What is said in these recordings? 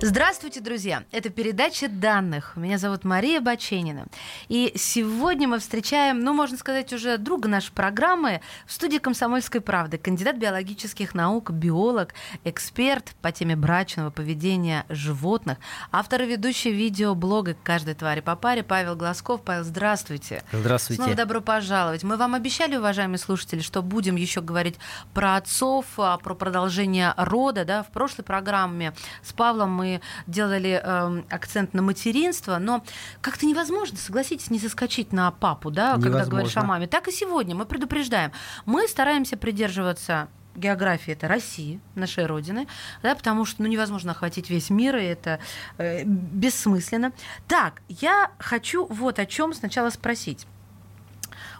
Здравствуйте, друзья! Это передача данных. Меня зовут Мария Баченина. И сегодня мы встречаем, ну, можно сказать, уже друга нашей программы в студии «Комсомольской правды». Кандидат биологических наук, биолог, эксперт по теме брачного поведения животных, автор и ведущий видеоблога «Каждой твари по паре» Павел Глазков. Павел, здравствуйте. Здравствуйте. Снова добро пожаловать. Мы вам обещали, уважаемые слушатели, что будем еще говорить про отцов, а, про продолжение рода. Да? В прошлой программе с Павлом мы делали э, акцент на материнство, но как-то невозможно, согласитесь, не заскочить на папу, да, невозможно. когда говоришь о маме. Так и сегодня мы предупреждаем. Мы стараемся придерживаться географии это России, нашей Родины, да, потому что ну, невозможно охватить весь мир, и это э, бессмысленно. Так, я хочу вот о чем сначала спросить.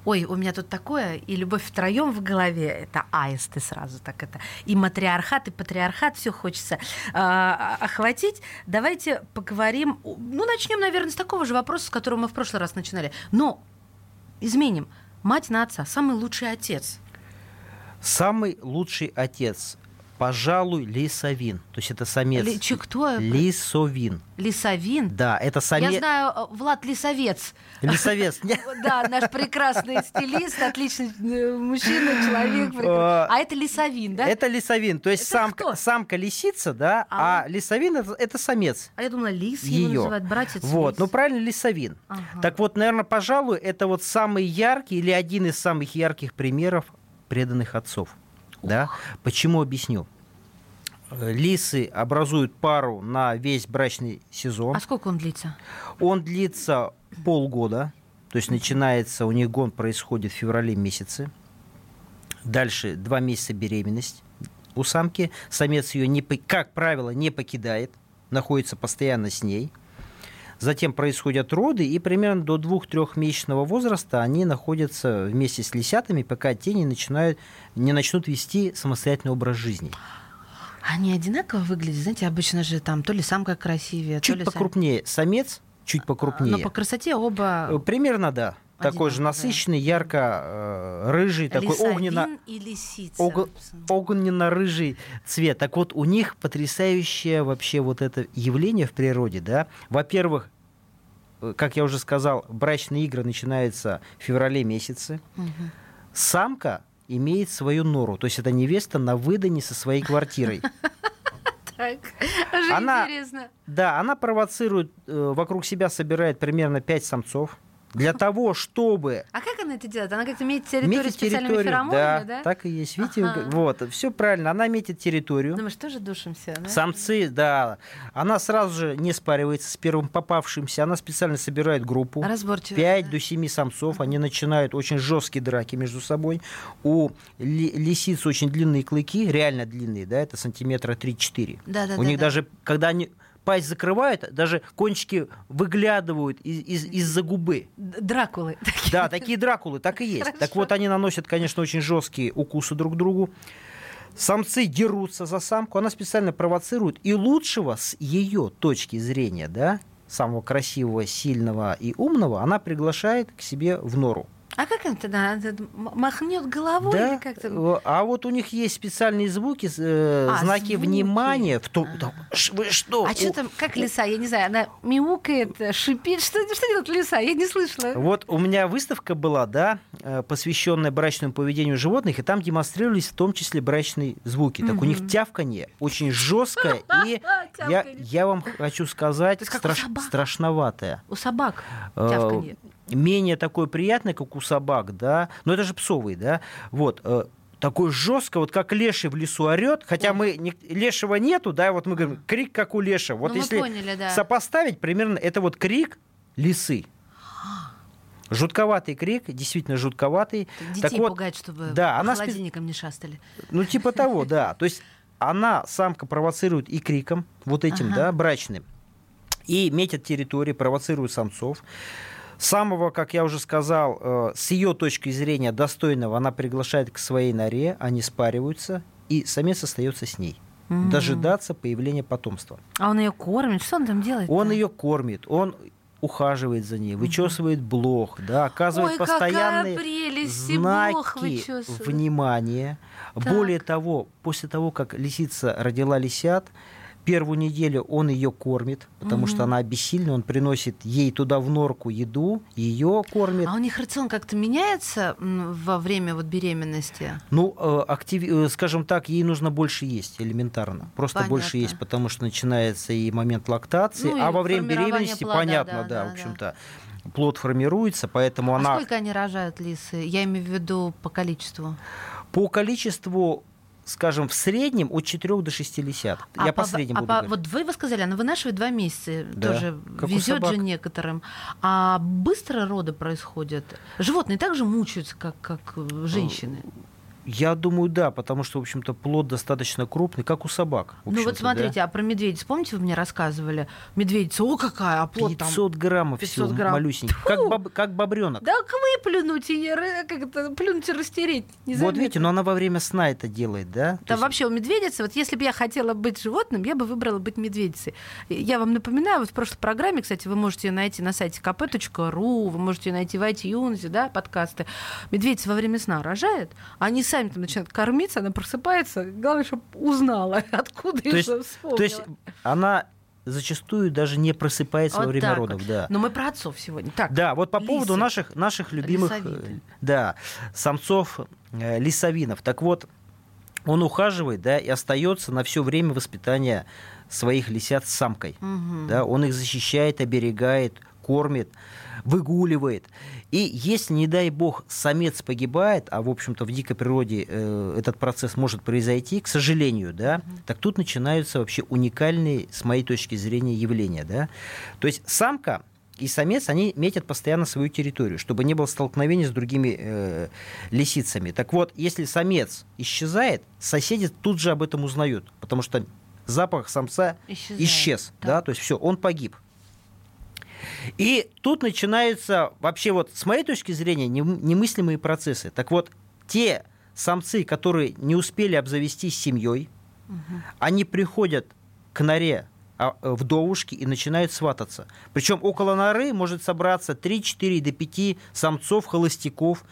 Ой, у меня тут такое, и любовь втроем в голове, это аисты сразу так это. И матриархат, и патриархат, все хочется э, охватить. Давайте поговорим, ну, начнем, наверное, с такого же вопроса, с которого мы в прошлый раз начинали. Но изменим. Мать на отца, самый лучший отец. Самый лучший отец пожалуй, лисовин. То есть это самец. Ли, че, кто? Лисовин. Лисовин? Да, это самец. Я знаю э, Влад Лисовец. Лисовец. Да, наш прекрасный стилист, отличный э, мужчина, человек. А это лисовин, да? Это лисовин. То есть самка, лисица, да, а, а лисовин это, это самец. А я думала, лис его называют, братец Вот, ну правильно, лисовин. Так вот, наверное, пожалуй, это вот самый яркий или один из самых ярких примеров преданных отцов. Да? Почему объясню? Лисы образуют пару на весь брачный сезон. А сколько он длится? Он длится полгода. То есть начинается, у них гон происходит в феврале месяце. Дальше два месяца беременность у самки. Самец ее, не, как правило, не покидает, находится постоянно с ней. Затем происходят роды, и примерно до 2-3-месячного возраста они находятся вместе с лисятами, пока те не, начинают, не начнут вести самостоятельный образ жизни. Они одинаково выглядят? Знаете, обычно же там то ли самка красивее, чуть то ли... покрупнее. Самец чуть покрупнее. Но по красоте оба... Э, примерно, да. Такой же насыщенный, ярко-рыжий, такой огненно... и лисица. Ог... Огненно-рыжий цвет. Так вот, у них потрясающее вообще вот это явление в природе, да. Во-первых, э, как я уже сказал, брачные игры начинаются в феврале месяце. Угу. Самка имеет свою нору, то есть это невеста на выдане со своей квартирой. Так, она, интересно. Да, она провоцирует, э, вокруг себя собирает примерно 5 самцов для того, чтобы... А как она это делает? Она как-то метит территорию метит специальными территорию, феромонами, да, да? так и есть. Видите, ага. вот, все правильно. Она метит территорию. Ну мы же душимся, да? Самцы, да. Она сразу же не спаривается с первым попавшимся. Она специально собирает группу. Разборчиво. 5 да. до 7 самцов. Они начинают очень жесткие драки между собой. У лисиц очень длинные клыки, реально длинные, да, это сантиметра 3-4. Да, да, У да, них да. даже, когда они пасть закрывают, даже кончики выглядывают из- из- из-за губы. Дракулы. Да, такие дракулы, так и есть. Хорошо. Так вот, они наносят, конечно, очень жесткие укусы друг другу. Самцы дерутся за самку, она специально провоцирует. И лучшего с ее точки зрения, да, самого красивого, сильного и умного, она приглашает к себе в нору. А как он тогда махнет головой да, или как-то? А вот у них есть специальные звуки, э, а, знаки звуки. внимания. В том, а. вы что? А что там, как лиса? Я не знаю, она мяукает, шипит. Что, что делает лиса? Я не слышала. Вот у меня выставка была, да, э, посвященная брачному поведению животных, и там демонстрировались в том числе брачные звуки. Так у них тявканье очень жесткое, и я, я вам хочу сказать, страш, страшноватое. У собак э, тявканье менее такой приятный, как у собак, да, но это же псовый, да, вот, э, такой жестко, вот как леший в лесу орет, хотя мы не, лешего нету, да, вот мы говорим крик как у лешего. Вот ну, если поняли, да. сопоставить, примерно это вот крик лисы. Жутковатый крик, действительно жутковатый. Детей так вот, пугать, чтобы да, она холодильником не шастали. Ну, типа того, да. То есть она, самка, провоцирует и криком, вот этим, ага. да, брачным, и метит территории, провоцирует самцов самого, как я уже сказал, э, с ее точки зрения достойного, она приглашает к своей норе, они спариваются, и самец остается с ней. Mm-hmm. Дожидаться появления потомства. А он ее кормит? Что он там делает? Он ее кормит. Он ухаживает за ней, вычесывает блох, да, оказывает Ой, постоянные прелесть, знаки внимания. Так. Более того, после того, как лисица родила лисят, первую неделю он ее кормит, потому что она обессильна, он приносит ей туда в норку еду, ее кормит. А у них рацион как-то меняется во время вот беременности? Ну, э, актив- э, скажем так, ей нужно больше есть элементарно. Просто Понятно. больше есть, потому что начинается и момент лактации, Ну, а во время беременности, плода, понятно, да, да, да, в да. общем-то, плод формируется, поэтому А она сколько они рожают, лисы? Я имею в виду по количеству. по количеству, скажем, в среднем от 4 до 6 лисят. А Я по- среднему а буду по- говорить. Вот вы, вы сказали, она вынашивает два месяца. Да, Тоже как везет же некоторым. А быстро роды происходят? Животные также мучаются, как, как э, женщины. Я думаю, да, потому что, в общем-то, плод достаточно крупный, как у собак. Ну вот смотрите, да. а про медведиц, помните, вы мне рассказывали? Медведица, о какая, а плод там... 500 граммов 500 всего, грамм. малюсенький, как, боб- как бобренок. Да как выплюнуть и не как плюнуть и растереть. вот незаметно. видите, но она во время сна это делает, да? Да есть- вообще у медведицы, вот если бы я хотела быть животным, я бы выбрала быть медведицей. Я вам напоминаю, вот в прошлой программе, кстати, вы можете ее найти на сайте kp.ru, вы можете ее найти в iTunes, да, подкасты. Медведица во время сна рожает, а они сами там начинают кормиться, она просыпается, главное, чтобы узнала, откуда То и есть, вспомнила. то есть она зачастую даже не просыпается во Вот время так родов, вот. да. Но мы про отцов сегодня. Так, Да, вот по поводу лисы. наших, наших любимых э, да, самцов э, лисовинов. Так вот, он ухаживает, да, и остается на все время воспитания своих лисят с самкой. Мгм. Да, он их защищает, оберегает, кормит, выгуливает. И если, не дай бог, самец погибает, а, в общем-то, в дикой природе э, этот процесс может произойти, к сожалению, да, так тут начинаются вообще уникальные, с моей точки зрения, явления. Да. То есть самка и самец, они метят постоянно свою территорию, чтобы не было столкновений с другими э, лисицами. Так вот, если самец исчезает, соседи тут же об этом узнают, потому что запах самца Исчезает. исчез, да, Так. то есть все, он погиб. И тут начинаются вообще вот с моей точки зрения нем- немыслимые процессы. Так вот, те самцы, которые не успели обзавестись семьей, они приходят к норе а, э, вдовушки и начинают свататься. Причем около норы может собраться 3-4 до 5 самцов холостяков.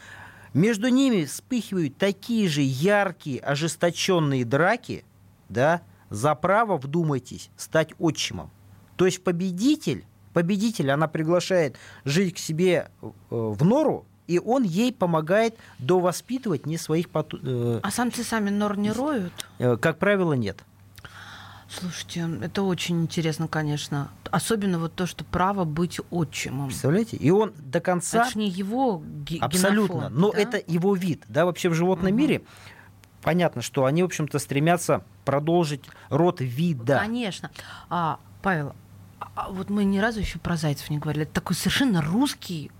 Между ними вспыхивают такие же яркие, ожесточенные драки, да, за право, вдумайтесь, стать отчимом. То есть победитель, победитель, она приглашает жить к себе э, в нору, и он ей помогает довоспитывать не своих, поту- э, А самцы сами нор не роют? э, как правило, нет. Слушайте, это очень интересно, конечно. Особенно вот то, что право быть отчимом. Представляете? И он до конца... Это ж не его ге- Абсолютно. генофонд, Но да? это его вид. Да, вообще в животном мире понятно, что они, в общем-то, стремятся продолжить род вида. Конечно. А, Павел, а- вот мы ни разу еще про зайцев не говорили. Это такой совершенно русский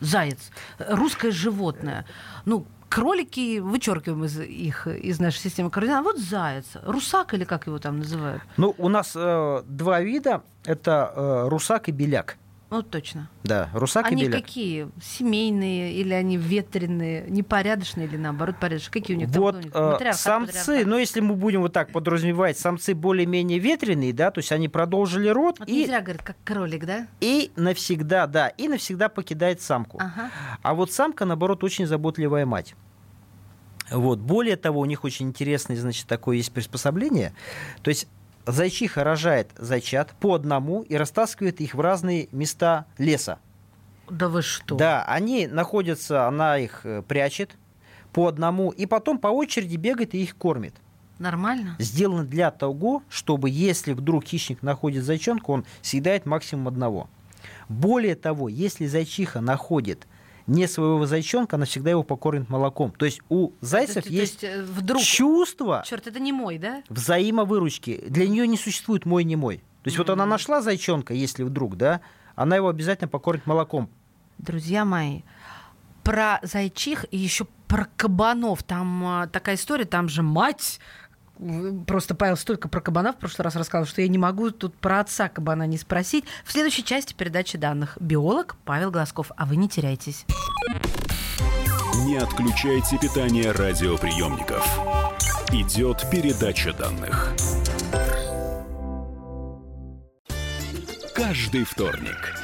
заяц, русское животное. Ну, кролики вычеркиваем из их из нашей системы координат. А вот заяц, русак или как его там называют? Ну, у нас э, два вида. Это э, русак и беляк. Ну, точно. Да, русак и они беляк. какие? Семейные или они ветреные, непорядочные или наоборот порядочные? Какие у них там, Вот них? э, Матриархат, самцы, патриархат? ну если мы будем вот так подразумевать, самцы более-менее ветреные, да, то есть они продолжили род Вот и, не зря говорят, как кролик, да? и навсегда, да, и навсегда покидает самку. Ага. А вот самка, наоборот, очень заботливая мать. Вот. Более того, у них очень интересное, значит, такое есть приспособление. То есть зайчиха рожает зайчат по одному и растаскивает их в разные места леса. Да вы что? Да, они находятся, она их э, прячет по одному, и потом по очереди бегает и их кормит. Нормально? Сделано для того, чтобы если вдруг хищник находит зайчонку, он съедает максимум одного. Более того, если зайчиха находит не своего зайчонка, она всегда его покормит молоком. То есть у зайцев То- то есть есть, э, вдруг... чувство Черт, это не мой, да? взаимовыручки. Для нее не существует мой не мой. То есть вот она нашла зайчонка, если вдруг, да, она его обязательно покормит молоком. Друзья мои, про зайчих и еще про кабанов. Там а, такая история, там же мать Просто Павел столько про кабанов в прошлый раз рассказал, что я не могу тут про отца кабана не спросить. В следующей части передачи данных биолог Павел Глазков. А вы не теряйтесь. Не отключайте питание радиоприемников. Идет передача данных. каждый вторник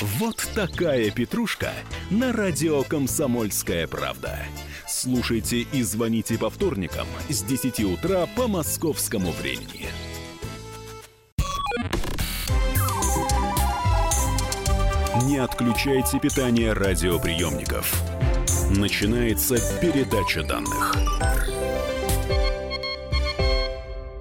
Вот такая петрушка на радио «Комсомольская правда». Слушайте и звоните по вторникам с 10 утра по московскому времени. Не отключайте питание радиоприемников. Начинается передача данных.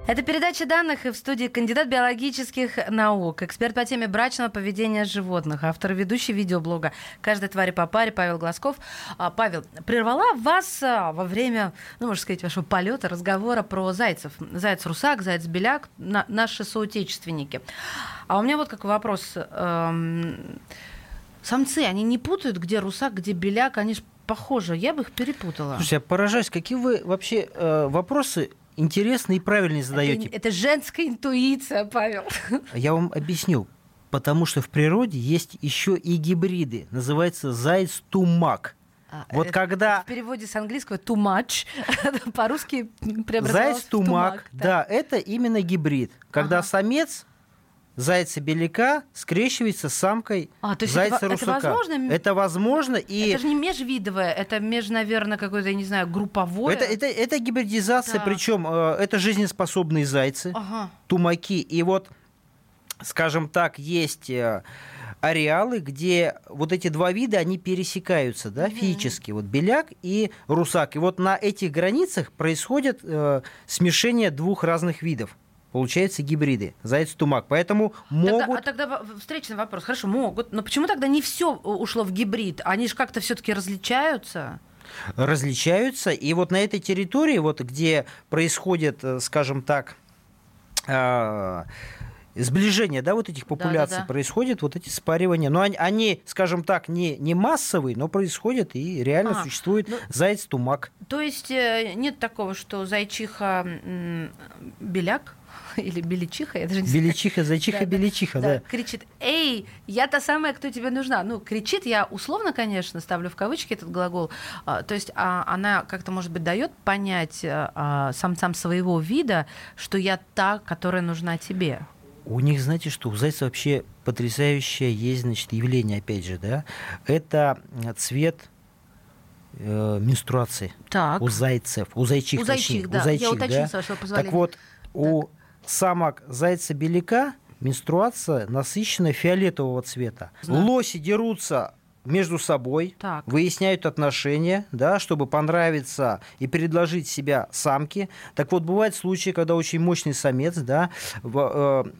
Это передача данных и в студии кандидат биологических наук, эксперт по теме брачного поведения животных, автор и ведущий видеоблога «Каждой твари по паре» Павел Глазков. А, Павел, прервала вас а, во время, ну, можно сказать, вашего полета, разговора про зайцев. Заяц-русак, заяц-беляк, на, наши соотечественники. А у меня вот какой вопрос. Эм, самцы, они не путают, где русак, где беляк, они же похожи. Я бы их перепутала. Слушайте, я поражаюсь, какие вы вообще э, вопросы интересные и правильные задаете. Это, это женская интуиция, Павел. Я вам объясню. Потому что в природе есть еще и гибриды. Называется заяц-тумак. А, вот это когда... В переводе с английского too much, по-русски преобразовалось Заяц-тумак, да, это именно гибрид. Когда Ага. самец зайца-беляка скрещивается с самкой А, то есть это во- это возможно? Это возможно, и... Это же не межвидовое, это меж, наверное, какое-то, я не знаю, групповое. Это, это, это гибридизация, Так. причем э, это жизнеспособные зайцы, Ага. тумаки. И вот, скажем так, есть э, ареалы, где вот эти два вида, они пересекаются, да, физически. Вот беляк и русак. И вот на этих границах происходит э, смешение двух разных видов. Получается гибриды, заяц-тумак. Поэтому Тогда- могут... а тогда встречный вопрос. Хорошо, могут. Но почему тогда не все ушло в гибрид? Они же как-то все-таки различаются. различаются. И вот на этой территории, вот где происходит, э, скажем так, а, сближение, да, вот этих популяций, Да-да-да. происходит вот эти спаривания. Но они, они, скажем так, не, не массовые, но происходят и реально А, существует ну- заяц-тумак. То есть э, нет такого, что зайчиха беляк или беличиха, я даже не знаю. Беличиха, зайчиха, Да, да, беличиха, да. Кричит, эй, я та самая, кто тебе нужна. Ну, кричит, я условно, конечно, ставлю в кавычки этот глагол. А, то есть а, она как-то, может быть, дает понять а, а, самцам своего вида, что я та, которая нужна тебе. У них, знаете что, у зайца вообще потрясающее есть, значит, явление, опять же, да. Это э, цвет э, менструации. Так. У зайцев, у зайчих, У точнее, зайчих, да. у зайчих, я уточню, да. с вашего позволения. Так вот, у самок зайца-беляка менструация насыщена фиолетового цвета. Знаю. Лоси дерутся между собой, Так. выясняют отношения, да, чтобы понравиться и предложить себя самке. Так вот, бывают случаи, когда очень мощный самец, да, в- э,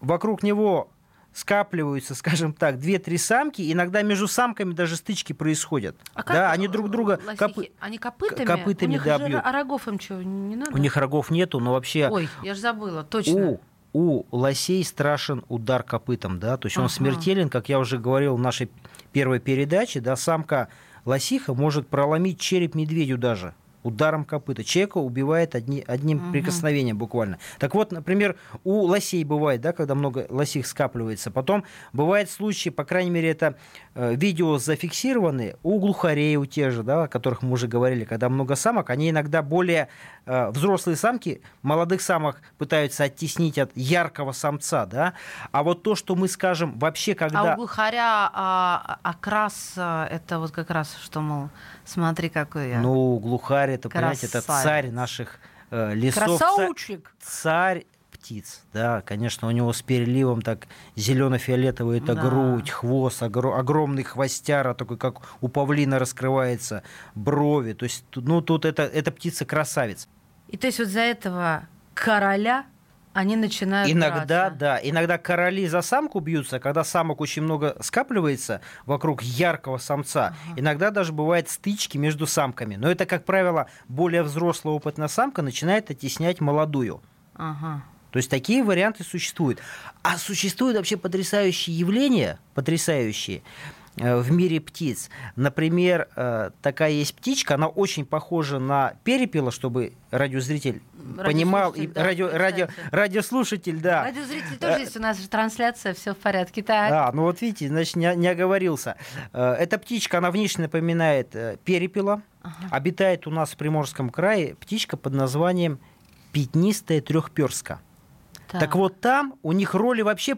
вокруг него скапливаются, скажем так, две-три самки, иногда между самками даже стычки происходят. А как да, они друг друга лосихи? копы- Они копытами? копытами, У них да, же бьют. а рогов им что, не надо? У них рогов нету, но вообще Ой, я же забыла, точно. у, у лосей страшен удар копытом, да, то есть он Ага. смертелен, как я уже говорил в нашей первой передаче, да, самка лосиха может проломить череп медведю даже ударом копыта. Человека убивает одни, одним Мгм. прикосновением буквально. Так вот, например, у лосей бывает, да, когда много лосих скапливается. Потом бывают случаи, по крайней мере, это э, видео зафиксированы, у глухарей, у тех же, да, о которых мы уже говорили, когда много самок, они иногда более э, взрослые самки, молодых самок пытаются оттеснить от яркого самца, да. А вот то, что мы скажем вообще, А когда... у глухаря а, окрас а, это вот как раз что, мол, смотри, какой я. Ну, глухарь, это, понимаете, это Красавец. царь наших э, лесов. Красавчик! Царь птиц, да, конечно, у него с переливом так зелено-фиолетовый, это Да. грудь, хвост, огро- огромный хвостяра, такой, как у павлина раскрывается, брови, то есть, ну, тут это, это птица-красавец. И то есть вот за этого короля они начинают Иногда, драться. да, иногда короли за самку бьются, когда самок очень много скапливается вокруг яркого самца. Иногда даже бывают стычки между самками. Но это, как правило, более взрослая опытная самка начинает оттеснять молодую. Ага. То есть такие варианты существуют. А существуют вообще потрясающие явления, потрясающие. Э, в мире птиц. Например, э, такая есть птичка, она очень похожа на перепела, чтобы радиозритель понимал, и да, радио, радио, радиослушатель, да. Радиозритель тоже есть у нас же трансляция, все в порядке. Так. А, ну вот видите, значит, не, не оговорился. Э, Эта птичка, она внешне напоминает э, перепела. Обитает у нас в Приморском крае птичка под названием пятнистая трехперска. Так. вот там у них роли вообще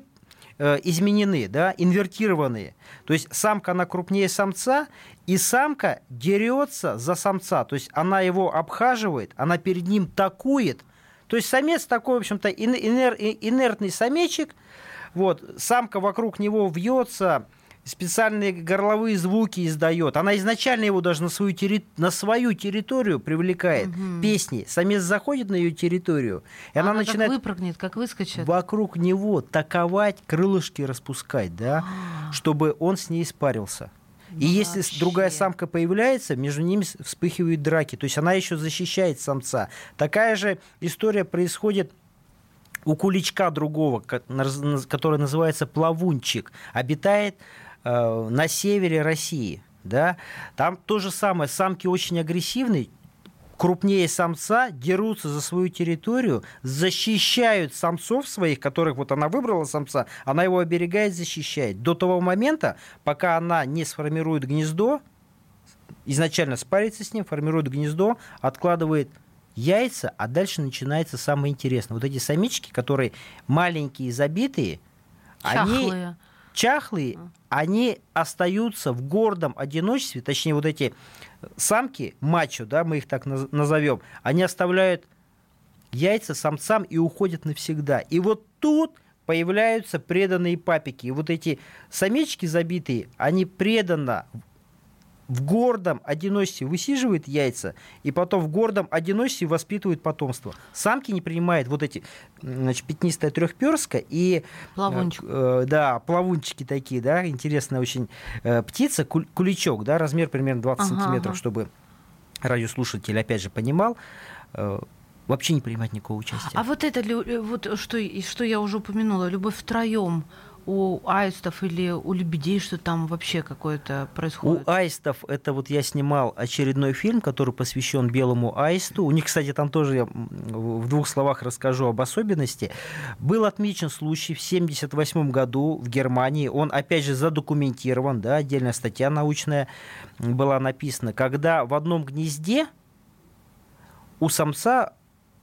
э, изменены, да, инвертированные. То есть самка, она крупнее самца, и самка дерется за самца. То есть она его обхаживает, она перед ним такует. То есть самец такой, в общем-то, ин- инер- инертный самечек. Вот, самка вокруг него вьется, специальные горловые звуки издает. Она изначально его даже на свою, терри... на свою территорию привлекает песни. Самец заходит на ее территорию, и она Она начинает как выпрыгнет, как выскочит. вокруг него таковать, крылышки распускать, да, чтобы он с ней испарился. И Ну, если с- другая вообще. самка появляется, между ними вспыхивают драки. То есть она еще защищает самца. Такая же история происходит у куличка другого, который называется плавунчик, обитает э, на севере России. Да? Там то же самое, самки очень агрессивные, крупнее самца, дерутся за свою территорию, защищают самцов своих, которых вот она выбрала самца, она его оберегает, защищает. До того момента, пока она не сформирует гнездо, изначально спарится с ним, формирует гнездо, откладывает яйца, а дальше начинается самое интересное. Вот эти самички, которые маленькие, забитые, они Чахлые. они остаются в гордом одиночестве, точнее вот эти самки, мачо, да, мы их так наз- назовем, они оставляют яйца самцам и уходят навсегда. И вот тут появляются преданные папики. И вот эти самечки забитые, они преданно в гордом одиночестве высиживают яйца, и потом в гордом одиночестве воспитывают потомство. Самки не принимают вот эти, значит, пятнистая трехперска и... Плавунчик. э, да, плавунчики такие, да, интересная очень э, птица, куль- куличок, да, размер примерно 20 Ага, сантиметров, ага. чтобы радиослушатель, опять же, понимал, э, вообще не принимать никакого участия. А вот это, э, вот что, что я уже упомянула, любовь втроем у аистов или у лебедей, что там вообще какое-то У происходит? аистов, это вот я снимал очередной фильм, который посвящен белому аисту. У них, кстати, там тоже я в двух словах расскажу об особенности. Был отмечен случай в 1978 году в Германии. Он, опять же, задокументирован, да, отдельная статья научная была написана, когда в одном гнезде у самца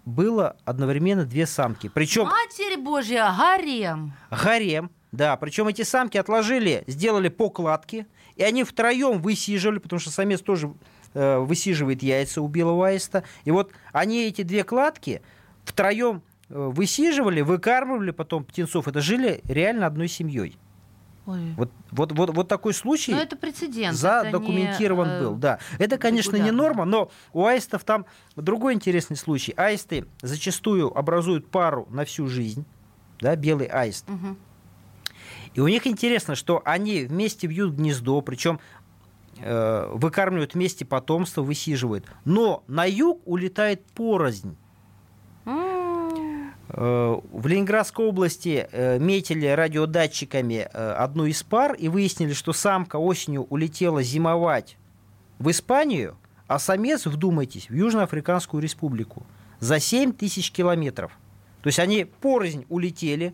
было одновременно две самки. Причем Матерь Божья, гарем. гарем, да, причем эти самки отложили, сделали покладки, и они втроем высиживали, потому что самец тоже э, высиживает яйца у белого аиста. И вот они эти две кладки втроем э, высиживали, выкармливали потом птенцов. Это жили реально одной семьей. Ой. Вот, вот, вот, вот такой случай Ну, это прецедент. задокументирован это не, э, был. Да. Это, конечно, не норма, но у аистов там другой интересный случай. Аисты зачастую образуют пару на всю жизнь. Да, белый аист. Мгм. И у них интересно, что они вместе вьют гнездо, причем э, выкармливают вместе потомство, высиживают. Но на юг улетает порознь. Э, В Ленинградской области э, метили радиодатчиками э, одну из пар и выяснили, что самка осенью улетела зимовать в Испанию, а самец, вдумайтесь, в Южноафриканскую республику за 7 тысяч километров. То есть они порознь улетели,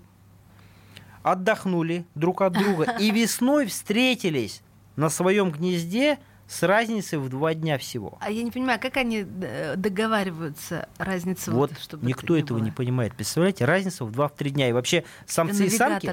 отдохнули друг от друга и весной встретились на своем гнезде с разницей в два дня всего. А я не понимаю, как они э, договариваются, разница Вот чтобы никто это этого было? не понимает. Представляете, разница в 2-3 дня. И вообще самцы и самки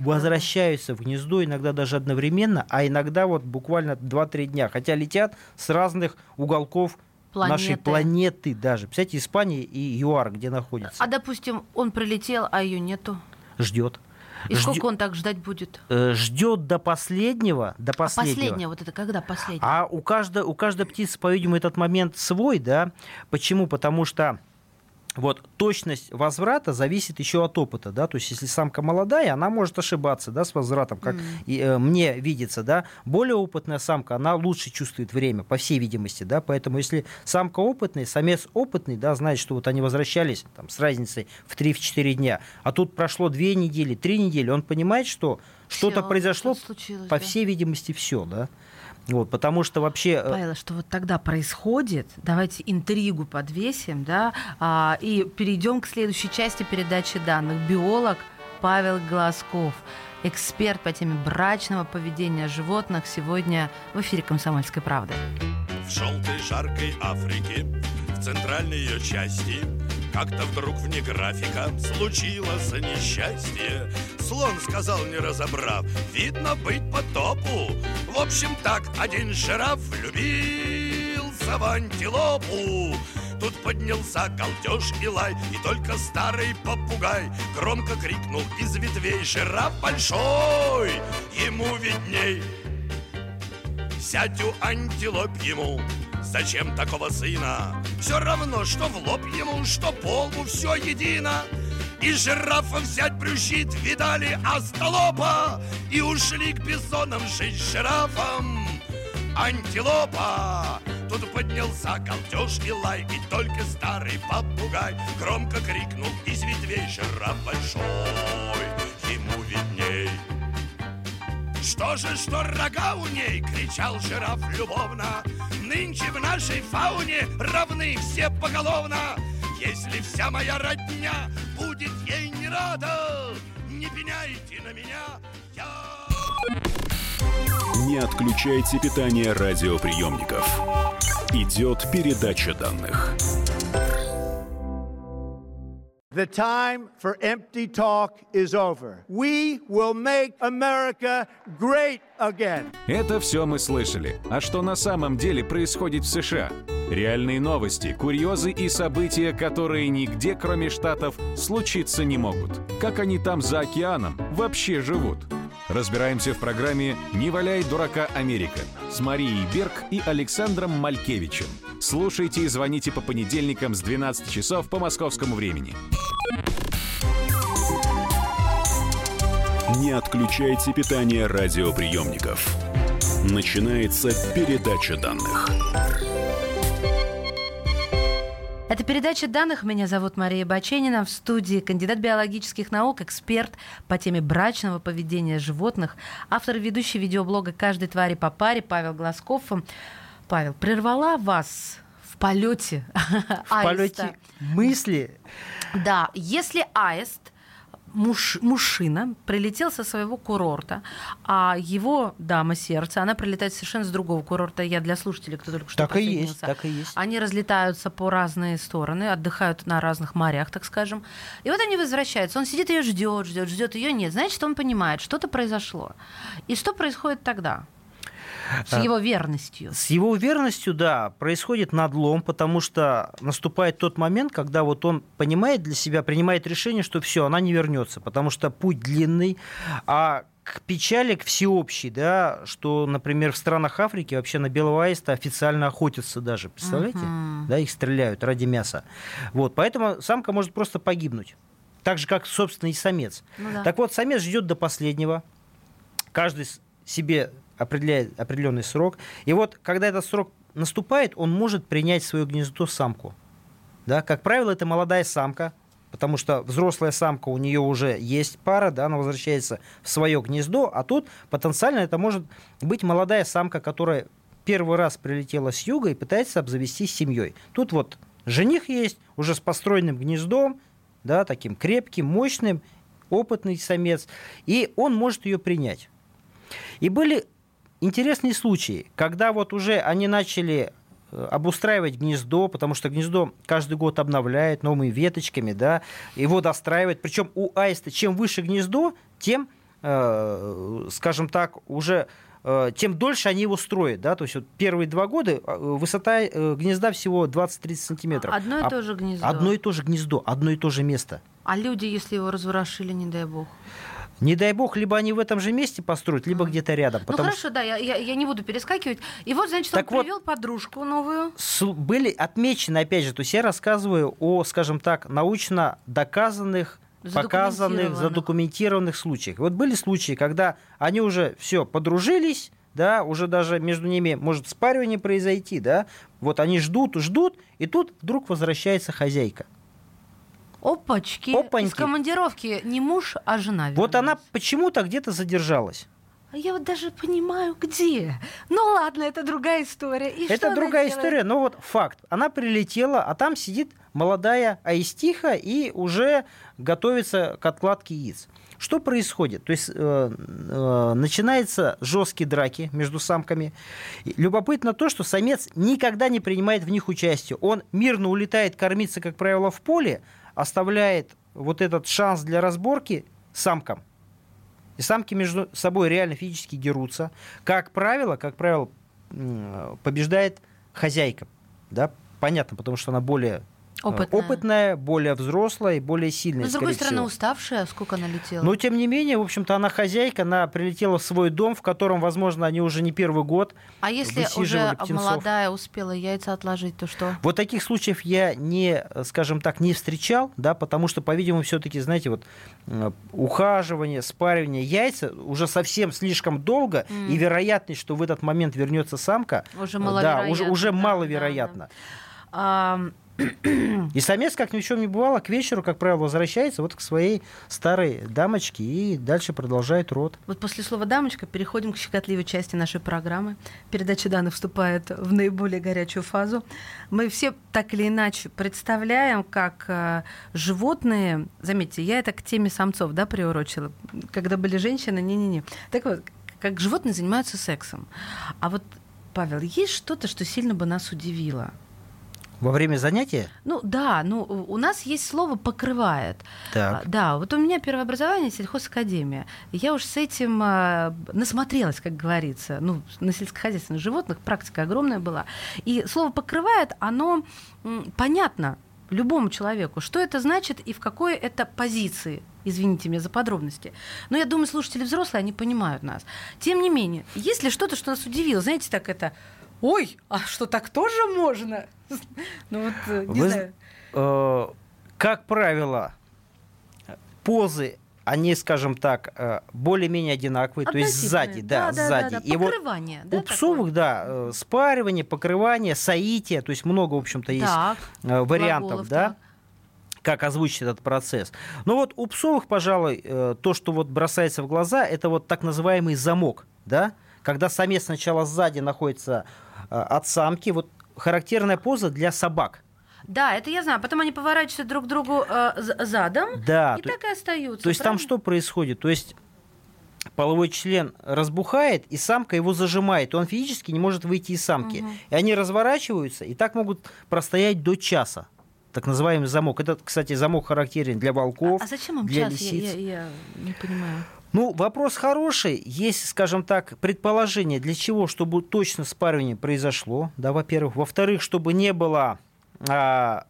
возвращаются в гнездо иногда даже одновременно, а иногда вот буквально 2-3 дня. Хотя летят с разных уголков нашей Планеты. планеты даже. Представляете, Испания и ЮАР, где находится. А, допустим, он прилетел, а ее нету. Ждет. И сколько он так ждать будет? Ждет до последнего, до А последнего. последняя, вот это когда последняя? А у каждой, у каждой птицы, по-видимому, этот момент свой, да? Почему? Потому что вот точность возврата зависит еще от опыта, да, то есть если самка молодая, она может ошибаться, да, с возвратом, как mm. и, э, мне видится, да, более опытная самка, она лучше чувствует время, по всей видимости, да, поэтому если самка опытная, самец опытный, да, знает, что вот они возвращались там с разницей в 3-4 дня, а тут прошло 2 недели, 3 недели, он понимает, что что-то произошло, по всей видимости, все, да. Вот, потому что вообще... Э, Павел, что вот тогда происходит, давайте интригу подвесим, да, а, и перейдем к следующей части передачи данных. Биолог Павел Глазков, эксперт по теме брачного поведения животных, сегодня в эфире «Комсомольской правды». В желтой жаркой Африке, в центральной ее части, как-то вдруг вне графика случилось несчастье. Слон сказал, не разобрав, видно быть по топу. В общем так, один жираф влюбился в антилопу. Тут поднялся галдеж и лай, и только старый попугай громко крикнул из ветвей «Жираф большой, ему видней!» Сядь у антилоп ему, Зачем такого сына? Все равно, что в лоб ему, что полбу, все едино. И жирафа взять брюзжит, видали остолопа, И ушли к бизонам жить жирафом. Антилопа! Тут поднялся галдеж и лай, И только старый попугай Громко крикнул из ветвей жираф большой, Ему видней. Что же, что рога у ней, кричал жираф любовно, Нынче в нашей фауне равны все поголовно. Если вся моя родня будет ей не рада, Не пеняйте на меня, я... Не отключайте питание радиоприемников. Идет передача данных. The time for empty talk is over. We will make America great again. Это все мы слышали. А что на самом деле происходит в США? Реальные новости, курьезы и события, которые нигде, кроме Штатов, случиться не могут. Как они там за океаном вообще живут? Разбираемся в программе «Не валяй дурака Америка» с Марией Берг и Александром Малькевичем. Слушайте и звоните по понедельникам с 12 часов по московскому времени. Не отключайте питание радиоприемников. Начинается передача данных. Это передача данных. Меня зовут Мария Баченина. В студии кандидат биологических наук, эксперт по теме брачного поведения животных, автор и ведущий видеоблога «Каждой твари по паре» Павел Глазков. Павел, прервала вас в полете В полете мысли? Да, если аист муж, мужчина прилетел со своего курорта, а его дама сердца, она прилетает совершенно с другого курорта. Я для слушателей, кто только что так и есть, так и есть. Они разлетаются по разные стороны, отдыхают на разных морях, так скажем. И вот они возвращаются. Он сидит ее ждет, ждет, ждет ее нет. Значит, он понимает, что-то произошло. И что происходит тогда? С его верностью. С его верностью, да, происходит надлом, потому что наступает тот момент, когда вот он понимает для себя, принимает решение, что все, она не вернется, потому что путь длинный, а к печали, к всеобщей, да, что, например, в странах Африки вообще на белого аиста официально охотятся даже, представляете? Uh-huh. Да, их стреляют ради мяса. Вот, поэтому самка может просто погибнуть. Так же, как, собственно, и самец. Ну, да. Так вот, самец ждет до последнего. Каждый себе определяет определенный срок. И вот, когда этот срок наступает, он может принять свое гнездо самку. Да? Как правило, это молодая самка, потому что взрослая самка, у нее уже есть пара, да, она возвращается в свое гнездо, а тут потенциально это может быть молодая самка, которая первый раз прилетела с юга и пытается обзавестись семьей. Тут вот жених есть, уже с построенным гнездом, да, таким крепким, мощным, опытный самец, и он может ее принять. И были интересные случаи, когда вот уже они начали э, обустраивать гнездо, потому что гнездо каждый год обновляет новыми веточками, да, его достраивает. Причем у аиста чем выше гнездо, тем, э, скажем так, уже э, тем дольше они его строят, да, то есть вот первые два года э, высота э, гнезда всего 20-30 сантиметров. Одно и а, то же гнездо. Одно и то же гнездо, одно и то же место. А люди, если его разворошили, не дай бог? Не дай бог, либо они в этом же месте построят, либо где-то рядом. Ну хорошо, да, я, я, я не буду перескакивать. И вот, значит, Так он вот- привел подружку новую. с- были отмечены, опять же, то есть я рассказываю о, скажем так, научно доказанных, показанных, задокументированных случаях. Вот были случаи, когда они уже все подружились, да, уже даже между ними может спаривание произойти, да, вот они ждут, ждут, и тут вдруг возвращается хозяйка. Опачки. Опаньки. Из командировки не муж, а жена. Вот она вернулась. почему-то где-то задержалась. А я вот даже понимаю, где. Ну ладно, это другая история. И Это другая история, но вот факт. Она прилетела, а там сидит молодая аистиха и уже готовится к откладке яиц. Что происходит? То есть э, э, начинаются жесткие драки между самками. Любопытно то, что самец никогда не принимает в них участие. Он мирно улетает кормиться, как правило, в поле, оставляет вот этот шанс для разборки самкам. И самки между собой реально физически дерутся. Как правило, как правило, побеждает хозяйка. Да? Понятно, потому что она более Опытная. опытная, более взрослая и более сильная. Но, с другой стороны, всего. уставшая, сколько она летела. Но, тем не менее, в общем-то, она хозяйка, она прилетела в свой дом, в котором, возможно, они уже не первый год. а если уже птенцов. молодая успела яйца отложить, то что? Вот таких случаев я не, э, скажем так, не встречал, да, потому что, по-видимому, все-таки, знаете, вот э, ухаживание, спаривание яйца уже совсем слишком долго, М. и вероятность, что в этот момент вернется самка, Уже э, маловероятно. да, уже, уже маловероятно. да, да. И самец, как ни в чем не бывало, к вечеру, как правило, возвращается вот к своей старой дамочке и дальше продолжает род. Вот после слова «дамочка» переходим к щекотливой части нашей программы. Передача данных вступает в наиболее горячую фазу. Мы все так или иначе представляем, как э, животные... Заметьте, я это к теме самцов да, приурочила. Когда были женщины, не-не-не. Так вот, как животные занимаются сексом. А вот, Павел, есть что-то, что сильно бы нас удивило? Во время занятия? Ну да, ну у нас есть слово покрывает. Так. А, Да, вот у меня первое образование сельхозакадемия. Я уж с этим а, насмотрелась, как говорится. Ну, на сельскохозяйственных животных практика огромная была. И слово покрывает, оно м, понятно любому человеку, что это значит и в какой это позиции. Извините меня за подробности. Но я думаю, слушатели взрослые, они понимают нас. Тем не менее, есть ли что-то, что нас удивило? Знаете, так это... Ой, а что так тоже можно? Ну вот, э, не Вы знаю. э, как правило, позы, они, скажем так, э, более-менее одинаковые, то есть сзади, Относительно. да, сзади. да. И вот да, у псовых, да, э, спаривание, покрывание, соитие, то есть много, в общем-то, такое? есть Так, вариантов, глаголов, да, так. как озвучить этот процесс. Но вот у псовых, пожалуй, то, что вот бросается в глаза, это вот так называемый замок, да, когда самец сначала сзади находится от самки, вот характерная поза для собак. Да, это я знаю. Потом они поворачиваются друг к другу э, задом Да, и то- так и остаются. То есть там правильно? что происходит? То есть половой член разбухает, и самка его зажимает, он физически не может выйти из самки. Мгм. И они разворачиваются, и так могут простоять до часа. Так называемый замок. Это, кстати, замок характерен для волков, А зачем им для час? Я, лисиц. я- я не понимаю. Ну, вопрос хороший. Есть, скажем так, предположение, для чего, чтобы точно спаривание произошло, да, во-первых. Во-вторых, чтобы не было, а,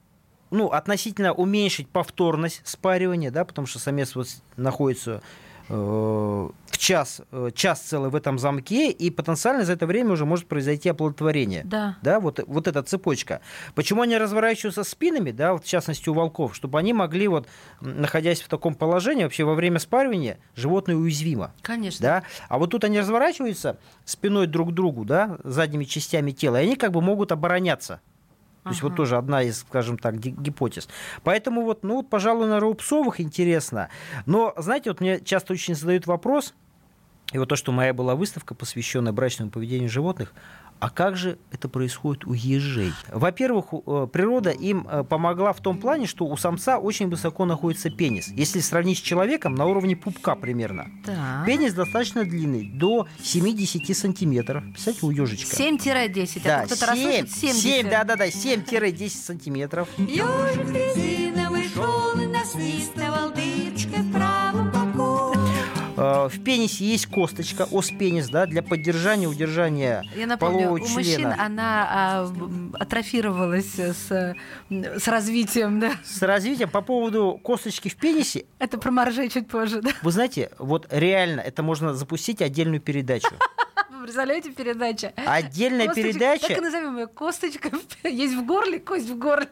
ну, относительно уменьшить повторность спаривания, да, потому что самец вот находится э, час, э, час целый в этом замке, и потенциально за это время уже может произойти оплодотворение. Да. Да, вот, вот эта цепочка. Почему они разворачиваются спинами, да, вот в частности у волков, чтобы они могли, вот, находясь в таком положении, вообще во время спаривания животное уязвимо. Конечно. Да? А вот тут они разворачиваются спиной друг к другу, да, задними частями тела, и они как бы могут обороняться. То есть вот Ага. тоже одна из, скажем так, ги- гипотез. Поэтому вот, ну, вот, пожалуй, на у псовых интересно. Но, знаете, вот мне часто очень задают вопрос, и вот то, что моя была выставка, посвященная брачному поведению животных, а как же это происходит у ежей? Во-первых, э, природа им э, помогла в том плане, что у самца очень высоко находится пенис. Если сравнить с человеком, на уровне пупка примерно. Так. Пенис достаточно длинный, до 7-10 сантиметров. Представляете, у ежечка. 7-10. Да, а то кто-то 7, расслышит 70. 7, да, да, да, 7-10 сантиметров. Ежик резиновый шел и насвистывал в. Э, Э, в пенисе есть косточка, ос-пенис, да, для поддержания, удержания Я напомню, полового у мужчин члена. она а, атрофировалась с, м, с развитием, да. С развитием по поводу косточки в пенисе, Это про моржей чуть позже, да. вы знаете, вот реально это можно запустить отдельную передачу. Вы представляете, передача? Отдельная Косточка- передача. Так и назовем ее. Косточка есть в горле, кость в горле.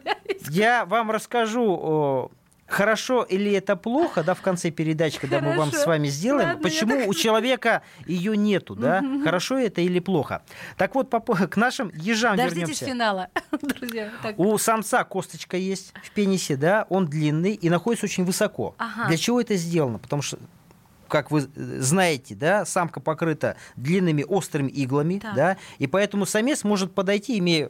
Я вам расскажу, хорошо или это плохо, да, в конце передачи, когда мы вам Хорошо. с вами сделаем, Ладно, почему так- у человека ее нету, да, хорошо это или плохо. Так вот, к нашим ежам Дождитесь вернемся. финала, друзья. Так. У самца косточка есть в пенисе, да, он длинный и находится очень высоко. Ага. Для чего это сделано? Потому что как вы э, знаете, да, самка покрыта длинными острыми иглами, Так. да, и поэтому самец может подойти, имея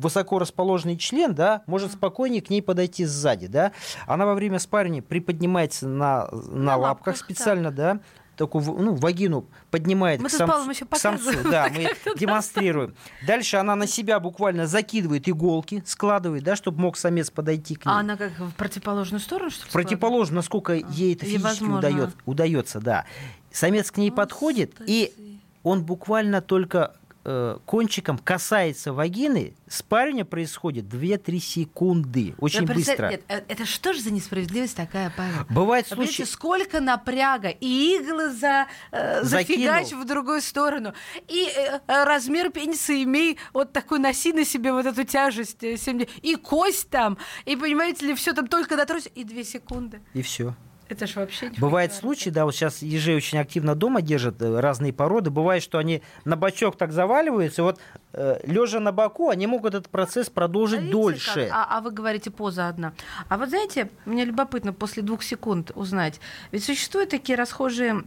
высоко расположенный член, да, может спокойнее к ней подойти сзади, да. Она во время спаривания приподнимается на, на, лапках, лапках, специально, да, такую в- ну, вагину поднимает Мы к, тут с самцу- Павлом еще к самцу, да, мы демонстрируем. Дальше она на себя буквально закидывает иголки, складывает, да, чтобы мог самец подойти к ней. А она как в противоположную сторону, что ли? Противоположно, насколько ей это физически удается, удается, да. Самец к ней подходит, и он буквально только э, кончиком касается вагины, спаривание происходит 2-3 секунды. Очень Да, быстро. нет, э, это что же за несправедливость такая, Павел? Бывает Вы случаи... Сколько напряга, и иглы за, э, зафигач в другую сторону, и э, э, размер пениса имей вот такой, носи на себе вот эту тяжесть, 70, и кость там, и понимаете ли, все там только дотронься, и две секунды. И все. Это ж вообще не Бывают случаи, да, вот сейчас ежи очень активно дома держат э, разные породы. Бывает, что они на бочок так заваливаются, и вот лежа на боку, они могут этот процесс А продолжить видите, дольше. как? А, а вы говорите поза одна. А вот знаете, мне любопытно после двух секунд узнать. Ведь существуют такие расхожие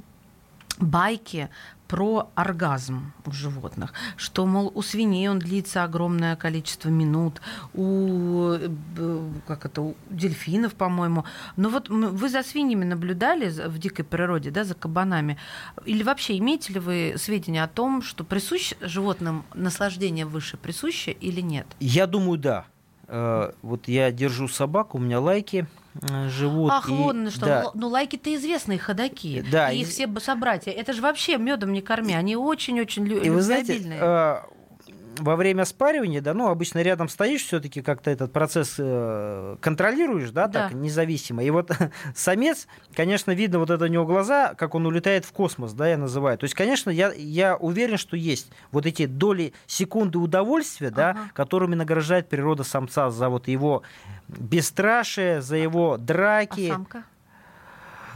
байки про оргазм у животных, что, мол, у свиней он длится огромное количество минут, у, э, как это, у дельфинов, по-моему. Но вот вы за свиньями наблюдали в дикой природе, да, за кабанами? Или вообще имеете ли вы сведения о том, что присуще животным наслаждение выше присуще или нет? Я думаю, да. Э, Вот я держу собаку, у меня лайки живут. Ах, и- вон что. да, Ну, лайки-то известные ходаки. Да, И и- их все б- собратья. Это же вообще медом не корми. Они очень-очень лю- И вы знаете, э, во время спаривания, да, ну, обычно рядом стоишь, все-таки как-то этот процесс э, контролируешь, да, Да. так, независимо. И вот самец, конечно, видно вот это у него глаза, как он улетает в космос, да, я называю. То есть, конечно, я, я уверен, что есть вот эти доли секунды удовольствия, да, Ага. которыми награждает природа самца за вот его бесстрашие, за его А драки. самка?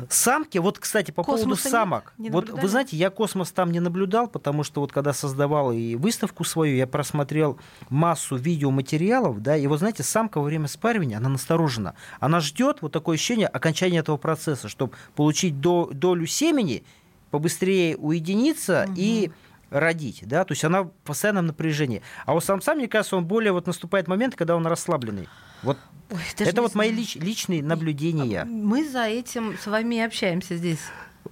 Самки, вот, кстати, по поводу Космоса нет? самок. Не вот наблюдали? вы знаете, я космос там не наблюдал, потому что вот когда создавал и выставку свою, я просмотрел массу видеоматериалов, да, и вот знаете, самка во время спаривания, она насторожена. Она ждет вот такое ощущение окончания этого процесса, чтобы получить до- долю семени, побыстрее уединиться и родить, да, то есть она в постоянном напряжении. А у самца, мне кажется, он более вот наступает момент, когда он расслабленный. Вот Ой, это вот мои знаю. лич- личные наблюдения. Мы за этим с вами общаемся здесь.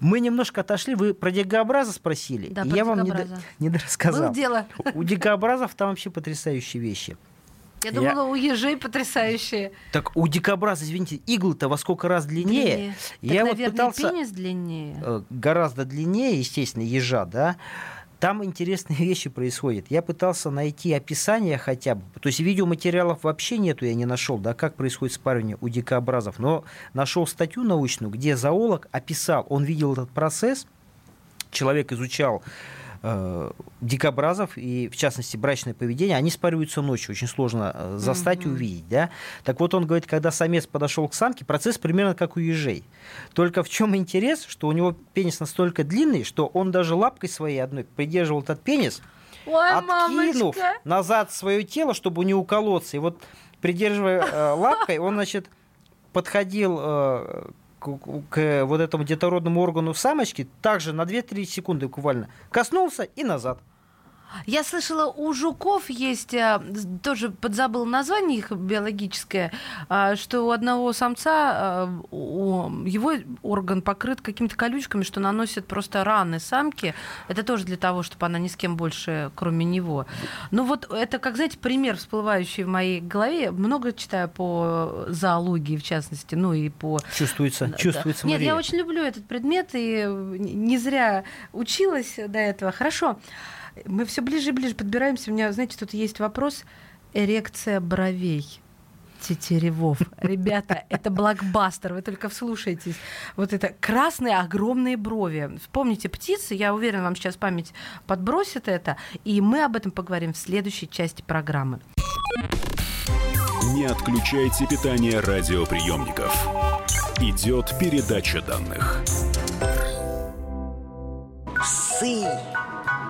Мы немножко отошли, вы про дикообраза спросили, Да, и я вам не, не рассказал. Было дело. У дикообразов там вообще потрясающие вещи. Я Я- думала, у ежей потрясающие. Так у дикобраза, извините, иглы-то во сколько раз длиннее. Длиннее. Я так, вот наверное, пытался пенис длиннее. э, гораздо длиннее, естественно, ежа, да. Там интересные вещи происходят. Я пытался найти описание хотя бы. То есть видеоматериалов вообще нету, я не нашел, да, как происходит спаривание у дикообразов. Но нашел статью научную, где зоолог описал, он видел этот процесс, человек изучал э, дикобразов и, в частности, брачное поведение, они спариваются ночью, очень сложно э, застать и увидеть, да. Так вот, он говорит, когда самец подошел к самке, процесс примерно как у ежей. Только в чем интерес, что у него пенис настолько длинный, что он даже лапкой своей одной придерживал этот пенис, Ой, откинув мамочка. назад свое тело, чтобы не уколоться. И вот, придерживая э, лапкой, он, значит, подходил э, к, вот этому детородному органу самочки, также на 2-3 секунды буквально, коснулся и назад. Я слышала, у жуков есть, а, тоже подзабыл название их биологическое, а, что у одного самца а, его орган покрыт какими-то колючками, что наносит просто раны самки. Это тоже для того, чтобы она ни с кем больше, кроме него. Ну вот это, как знаете, пример, всплывающий в моей голове. Много читаю по зоологии, в частности, ну и по... Чувствуется, чувствуется, Нет, я очень люблю этот предмет, и не зря училась до этого. Хорошо. Мы все ближе и ближе подбираемся. У меня, знаете, тут есть вопрос. Эрекция бровей. Тетеревов. Ребята, это блокбастер, вы только вслушайтесь. Вот это красные огромные брови. Вспомните птицы, я уверена, вам сейчас память подбросит это, и мы об этом поговорим в следующей части программы. Не отключайте питание радиоприемников. Идет передача данных. Псы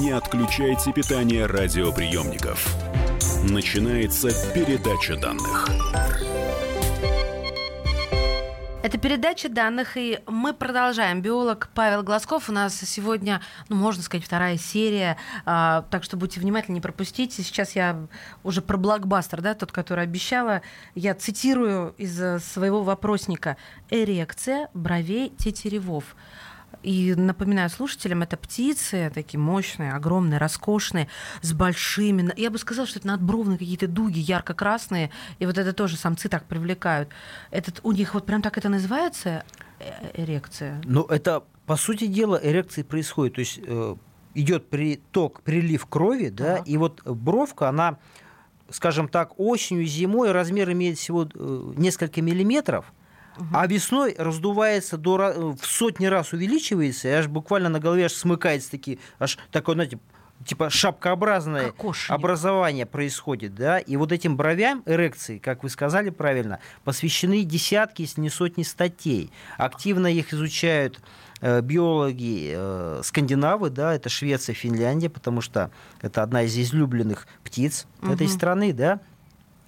Не отключайте питание радиоприемников. Начинается передача данных. Это передача данных, и мы продолжаем. Биолог Павел Глазков. У нас сегодня, ну, можно сказать, вторая серия, а, так что будьте внимательны, не пропустите. Сейчас я уже про блокбастер, да, тот, который обещала. Я цитирую из своего вопросника. «Эрекция бровей тетеревов». И напоминаю слушателям, это птицы такие мощные, огромные, роскошные, с большими... Я бы сказала, что это надбровные какие-то дуги, ярко-красные. И вот это тоже самцы так привлекают. Этот, у них вот прям так это называется э, эрекция? Ну, это, по сути дела, эрекции происходит. То есть э, идет приток, прилив крови, да, и вот бровка, она скажем так, осенью, зимой размер имеет всего э, несколько миллиметров, а весной раздувается до, в сотни раз увеличивается, и аж буквально на голове аж смыкается такие, аж такое, знаете, типа шапкообразное Кокошник. образование происходит, да, и вот этим бровям эрекции, как вы сказали правильно, посвящены десятки, если не сотни статей. Активно их изучают э, биологи э, скандинавы, да, это Швеция, Финляндия, потому что это одна из излюбленных птиц угу. этой страны, да,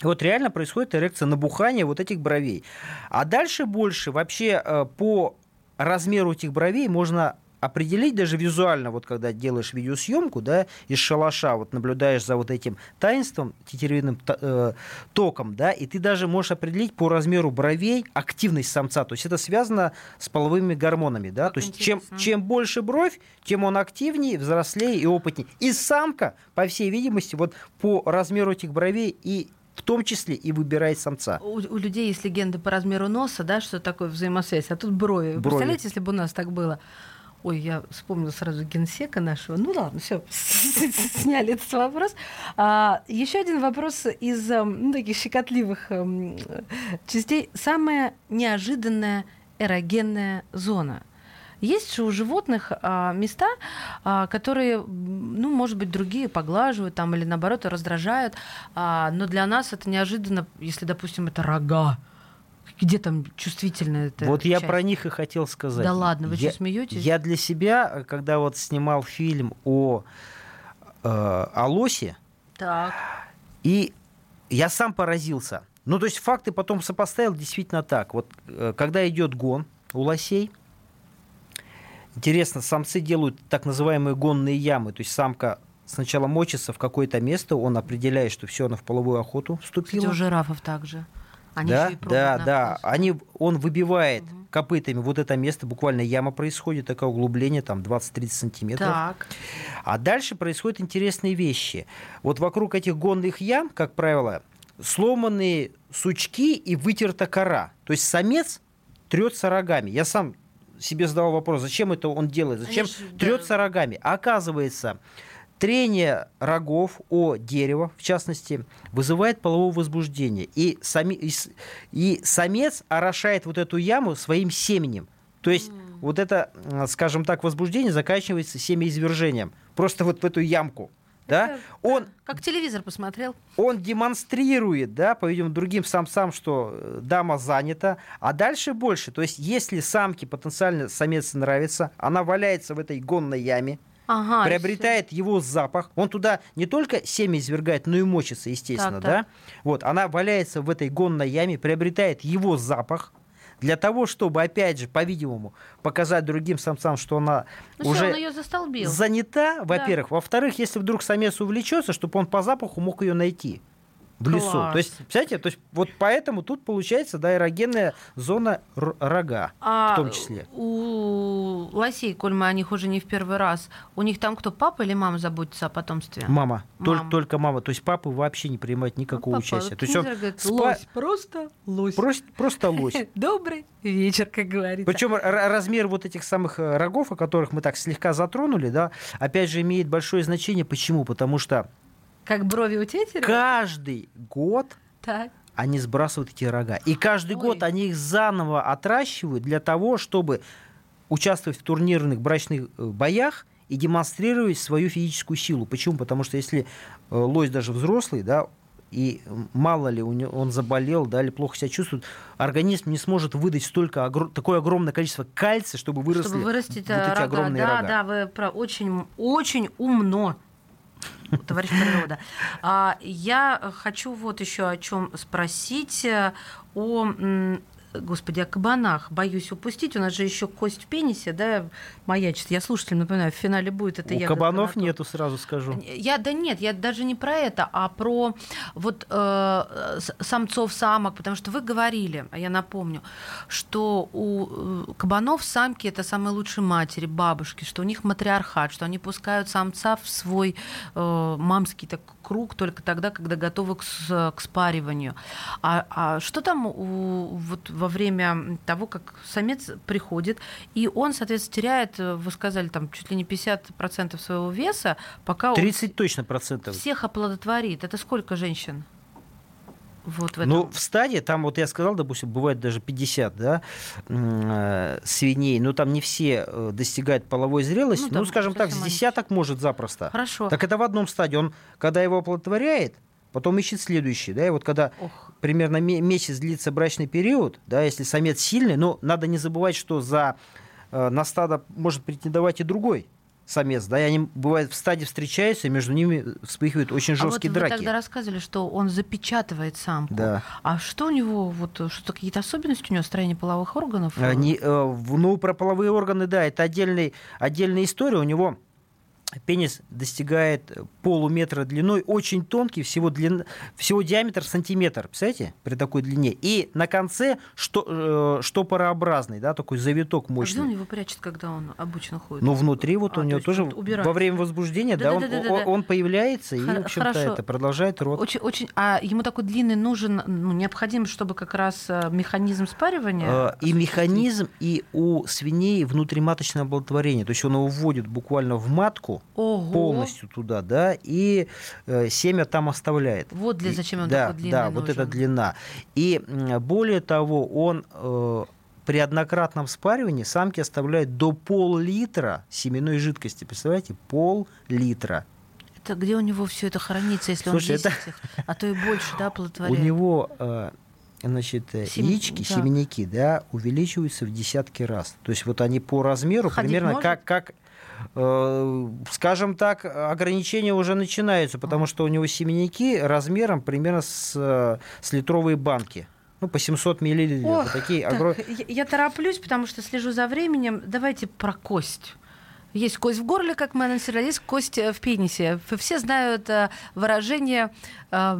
вот реально происходит эрекция, набухание вот этих бровей. А дальше больше вообще э, по размеру этих бровей можно определить даже визуально, вот когда делаешь видеосъемку, да, из шалаша, вот наблюдаешь за вот этим таинством, тетеревиным э, током, да, и ты даже можешь определить по размеру бровей активность самца. То есть это связано с половыми гормонами, да. То есть чем, чем больше бровь, тем он активнее, взрослее и опытнее. И самка, по всей видимости, вот по размеру этих бровей и в том числе и выбирает самца. У, у людей есть легенда по размеру носа, да, что такое взаимосвязь, а тут брови. брови. Представляете, если бы у нас так было? Ой, я вспомнила сразу генсека нашего. Ну ладно, все, сняли этот вопрос. А, еще один вопрос из эм, ну, таких щекотливых эм, частей. Самая неожиданная эрогенная зона. Есть же у животных а, места, а, которые, ну, может быть, другие поглаживают там или наоборот раздражают, а, но для нас это неожиданно, если, допустим, это рога. Где там чувствительная это Вот часть? я про них и хотел сказать. Да ладно, вы я, что, смеетесь? Я для себя, когда вот снимал фильм о, э, о лосе, так. и я сам поразился. Ну, то есть факты потом сопоставил действительно так. Вот э, когда идет гон у лосей, Интересно, самцы делают так называемые гонные ямы, то есть самка сначала мочится в какое-то место, он определяет, что все, она в половую охоту вступила. Кстати, у жирафов также. Они да, да, да. Они, он выбивает угу. копытами вот это место, буквально яма происходит, такое углубление, там 20-30 сантиметров. Так. А дальше происходят интересные вещи. Вот вокруг этих гонных ям, как правило, сломанные сучки и вытерта кора. То есть самец трется рогами. Я сам себе задавал вопрос, зачем это он делает, зачем Конечно, трется да. рогами. А оказывается, трение рогов о дерево, в частности, вызывает половое возбуждение. И, сами, и, и самец орошает вот эту яму своим семенем. То есть mm. вот это, скажем так, возбуждение заканчивается семяизвержением. Просто вот в эту ямку. Да, он Как телевизор посмотрел. он демонстрирует, да, по-видимому, другим самцам, что э, дама занята, а дальше больше. То есть, если самке потенциально самец нравится, она валяется в этой гонной яме, Ага, приобретает его запах. Он туда не только семя извергает, но и мочится, естественно, Так, так. да? Вот, она валяется в этой гонной яме, приобретает его запах. Для того, чтобы, опять же, по-видимому, показать другим самцам, что она. Ну уже всё, он ее застолбил. занята, во-первых. Во-вторых, если вдруг самец увлечется, чтобы он по запаху мог ее найти в лесу. Класс. То есть, представляете, то есть вот поэтому тут получается да, эрогенная зона рога А в том числе. у лосей, коль мы о них уже не в первый раз, у них там кто, папа или мама заботится о потомстве? Мама, Мама. только мама. То есть папа вообще не принимает никакого Папа, участия. вот То есть он говорит, спа- лось, просто лось. Просто, просто лось. Добрый вечер, как говорится. Причем размер вот этих самых э, рогов, о которых мы так слегка затронули, да, опять же имеет большое значение. Почему? Потому что Как брови у тетеря? каждый год Так. они сбрасывают эти рога. И каждый Ой. год они их заново отращивают для того, чтобы участвовать в турнирных брачных э, боях и демонстрировать свою физическую силу. Почему? Потому что если э, лось даже взрослый, да, и мало ли он заболел, да, или плохо себя чувствует, организм не сможет выдать столько огр- такое огромное количество кальция, чтобы выросли Чтобы вырастить вот эти рога. огромные да, рога. да, вы про очень, очень умно, товарищ природа. А, я хочу вот еще о чем спросить э, о Господи, о кабанах боюсь упустить. У нас же еще кость в пенисе, да, маячит. Я слушателям напоминаю, в финале будет это ягодка кабанов на торт. нету, сразу скажу. Я да нет, я даже не про это, а про вот э, самцов самок, потому что вы говорили, а я напомню, что у э, кабанов самки это самые лучшие матери, бабушки, что у них матриархат, что они пускают самца в свой э, мамский так, круг только тогда, когда готовы к, к спариванию. А, а что там у, вот во время того, как самец приходит, и он, соответственно, теряет, э, вы сказали, там чуть ли не 50% своего веса, пока он 30 точно процентов. всех оплодотворит. Это сколько женщин? Вот в этом. Ну, в стадии, там вот я сказал, допустим, бывает даже 50, да, э, свиней, но там не все э, достигают половой зрелости. Ну, Ну, скажем так, с десяток может запросто. Хорошо. Так это в одном стадии. Он, когда его оплодотворяет, потом ищет следующий, да, и вот когда Ох. Примерно ме- месяц длится брачный период, да, если самец сильный, но надо не забывать, что за э, на стадо может претендовать и другой самец, да, и они бывают в стадии встречаются, и между ними вспыхивают очень а вот жесткие вы драки. тогда рассказывали, что он запечатывает самку. Да. А что у него, вот что какие-то особенности у него строение половых органов? Не, э, ну, про половые органы, да, это отдельный, отдельная история. У него пенис достигает полуметра длиной, очень тонкий, всего, длин, всего диаметр сантиметр, представляете, при такой длине. И на конце что, э, штопорообразный, да, такой завиток А где он мощный. его прячет, когда он обычно ходит? Но внутри вот А, у него тоже убирает. во время возбуждения, да, он, Да-да-да-да-да. он- он появляется и, Хор- в общем-то, это продолжает рот. Очень, очень, а ему такой длинный нужен, ну, необходим, чтобы как раз э, механизм спаривания. Э, И механизм, и у свиней внутриматочное оплодотворение. То есть он его вводит буквально в матку, Ого. полностью туда, да, и э, семя там оставляет. Вот для И- зачем он да, такой длинный Да, вот нужен. эта длина. И более того, он э, при однократном спаривании самки оставляют до пол-литра семенной жидкости. Представляете? Пол-литра. Это где у него все это хранится, если Слушай, он 10 это- их, а то и больше, да, У оплодотворяет? него э, значит, э, Сем- яички, да. семенники, да, увеличиваются в десятки раз. То есть вот они по размеру Ходить примерно может? как, как скажем так, ограничения уже начинаются, потому что у него семенники размером примерно с, э, с литровые банки. Ну, по 700 миллилитров. Ох, такие так, огромные. я, я тороплюсь, потому что слежу за временем. Давайте про кость. Есть кость в горле, как мы анонсировали, есть кость э, в пенисе. Все знают э, выражение, э,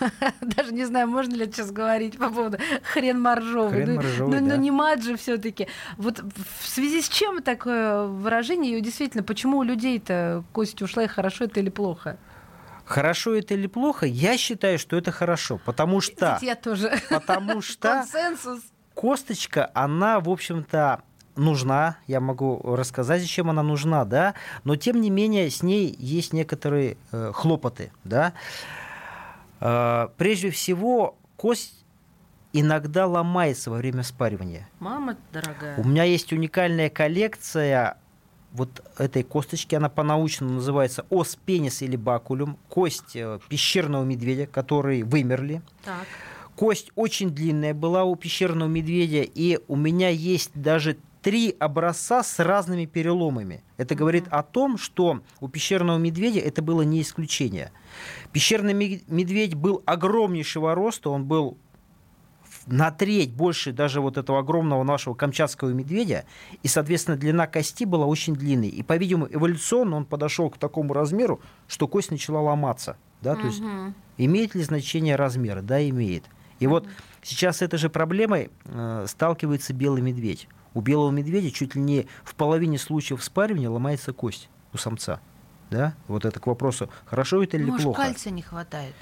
даже не знаю, можно ли это сейчас говорить по поводу хрен моржовый. Хрен Ну, моржовый, ну, да. ну, не мат же все-таки. Вот в связи с чем такое выражение? И действительно, почему у людей-то кость ушла и хорошо это или плохо? Хорошо это или плохо? Я считаю, что это хорошо, потому что, Кстати, я тоже. потому что Консенсус. косточка, она, в общем-то, нужна, я могу рассказать, зачем она нужна, да, но тем не менее с ней есть некоторые э, хлопоты, да. Э, прежде всего, кость иногда ломается во время спаривания. Мама дорогая. У меня есть уникальная коллекция вот этой косточки, она по-научному называется ос пенис или бакулюм, кость э, пещерного медведя, которые вымерли. Так. Кость очень длинная была у пещерного медведя, и у меня есть даже три образца с разными переломами. Это говорит о том, что у пещерного медведя это было не исключение. Пещерный медведь был огромнейшего роста, он был на треть больше даже вот этого огромного нашего камчатского медведя, и, соответственно, длина кости была очень длинной. И, по-видимому, эволюционно он подошел к такому размеру, что кость начала ломаться. Да? То есть имеет ли значение размер? Да, имеет. И вот сейчас с этой же проблемой э, сталкивается белый медведь. У белого медведя чуть ли не в половине случаев спаривания ломается кость у самца. Да? Вот это к вопросу, хорошо это или Может, плохо. кальция не хватает?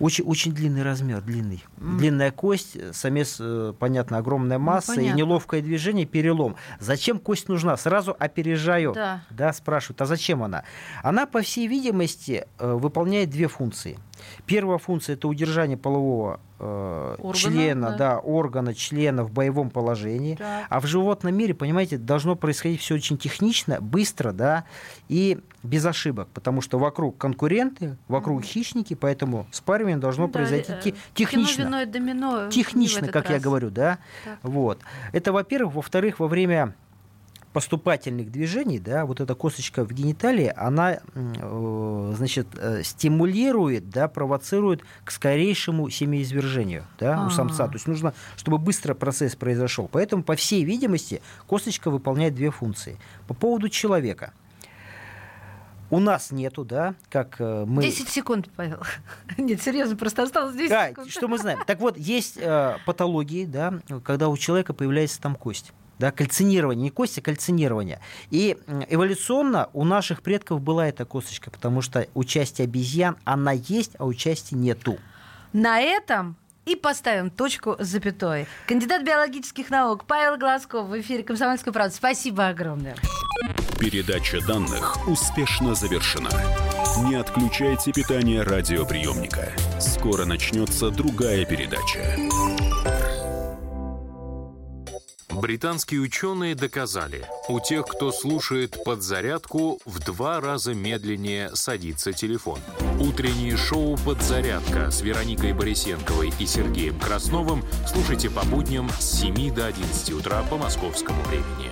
Очень, очень длинный размер, длинный. Mm. Длинная кость, самец, э, понятно, огромная ну, масса ну, и неловкое движение, перелом. Зачем кость нужна? Сразу опережаю. Да. да, спрашивают, а зачем она? Она, по всей видимости, э, выполняет две функции. Первая функция – это удержание полового э, органа, члена, да. да, органа, члена в боевом положении. Да. А в животном мире, понимаете, должно происходить все очень технично, быстро, да, и без ошибок, потому что вокруг конкуренты, вокруг mm. хищники, поэтому спаривание должно да, произойти э, технично. Кино, вино, домино технично, как раз. я говорю, да. Так. Вот. Это, во-первых. Во-вторых, во время поступательных движений, да, вот эта косточка в гениталии, она, э, значит, э, стимулирует, да, провоцирует к скорейшему семяизвержению, да, А-а-а. у самца. То есть нужно, чтобы быстро процесс произошел. Поэтому, по всей видимости, косточка выполняет две функции. По поводу человека. У нас нету, да, как э, мы... 10 секунд, Павел. Нет, серьезно, просто осталось 10 да, секунд. что мы знаем? Так вот, есть э, патологии, да, когда у человека появляется там кость да, кальцинирование, не кость, а кальцинирование. И эволюционно у наших предков была эта косточка, потому что у части обезьян она есть, а у части нету. На этом и поставим точку с запятой. Кандидат биологических наук Павел Глазков в эфире «Комсомольской правды». Спасибо огромное. Передача данных успешно завершена. Не отключайте питание радиоприемника. Скоро начнется другая передача. Британские ученые доказали, у тех, кто слушает подзарядку, в два раза медленнее садится телефон. Утреннее шоу «Подзарядка» с Вероникой Борисенковой и Сергеем Красновым слушайте по будням с 7 до 11 утра по московскому времени.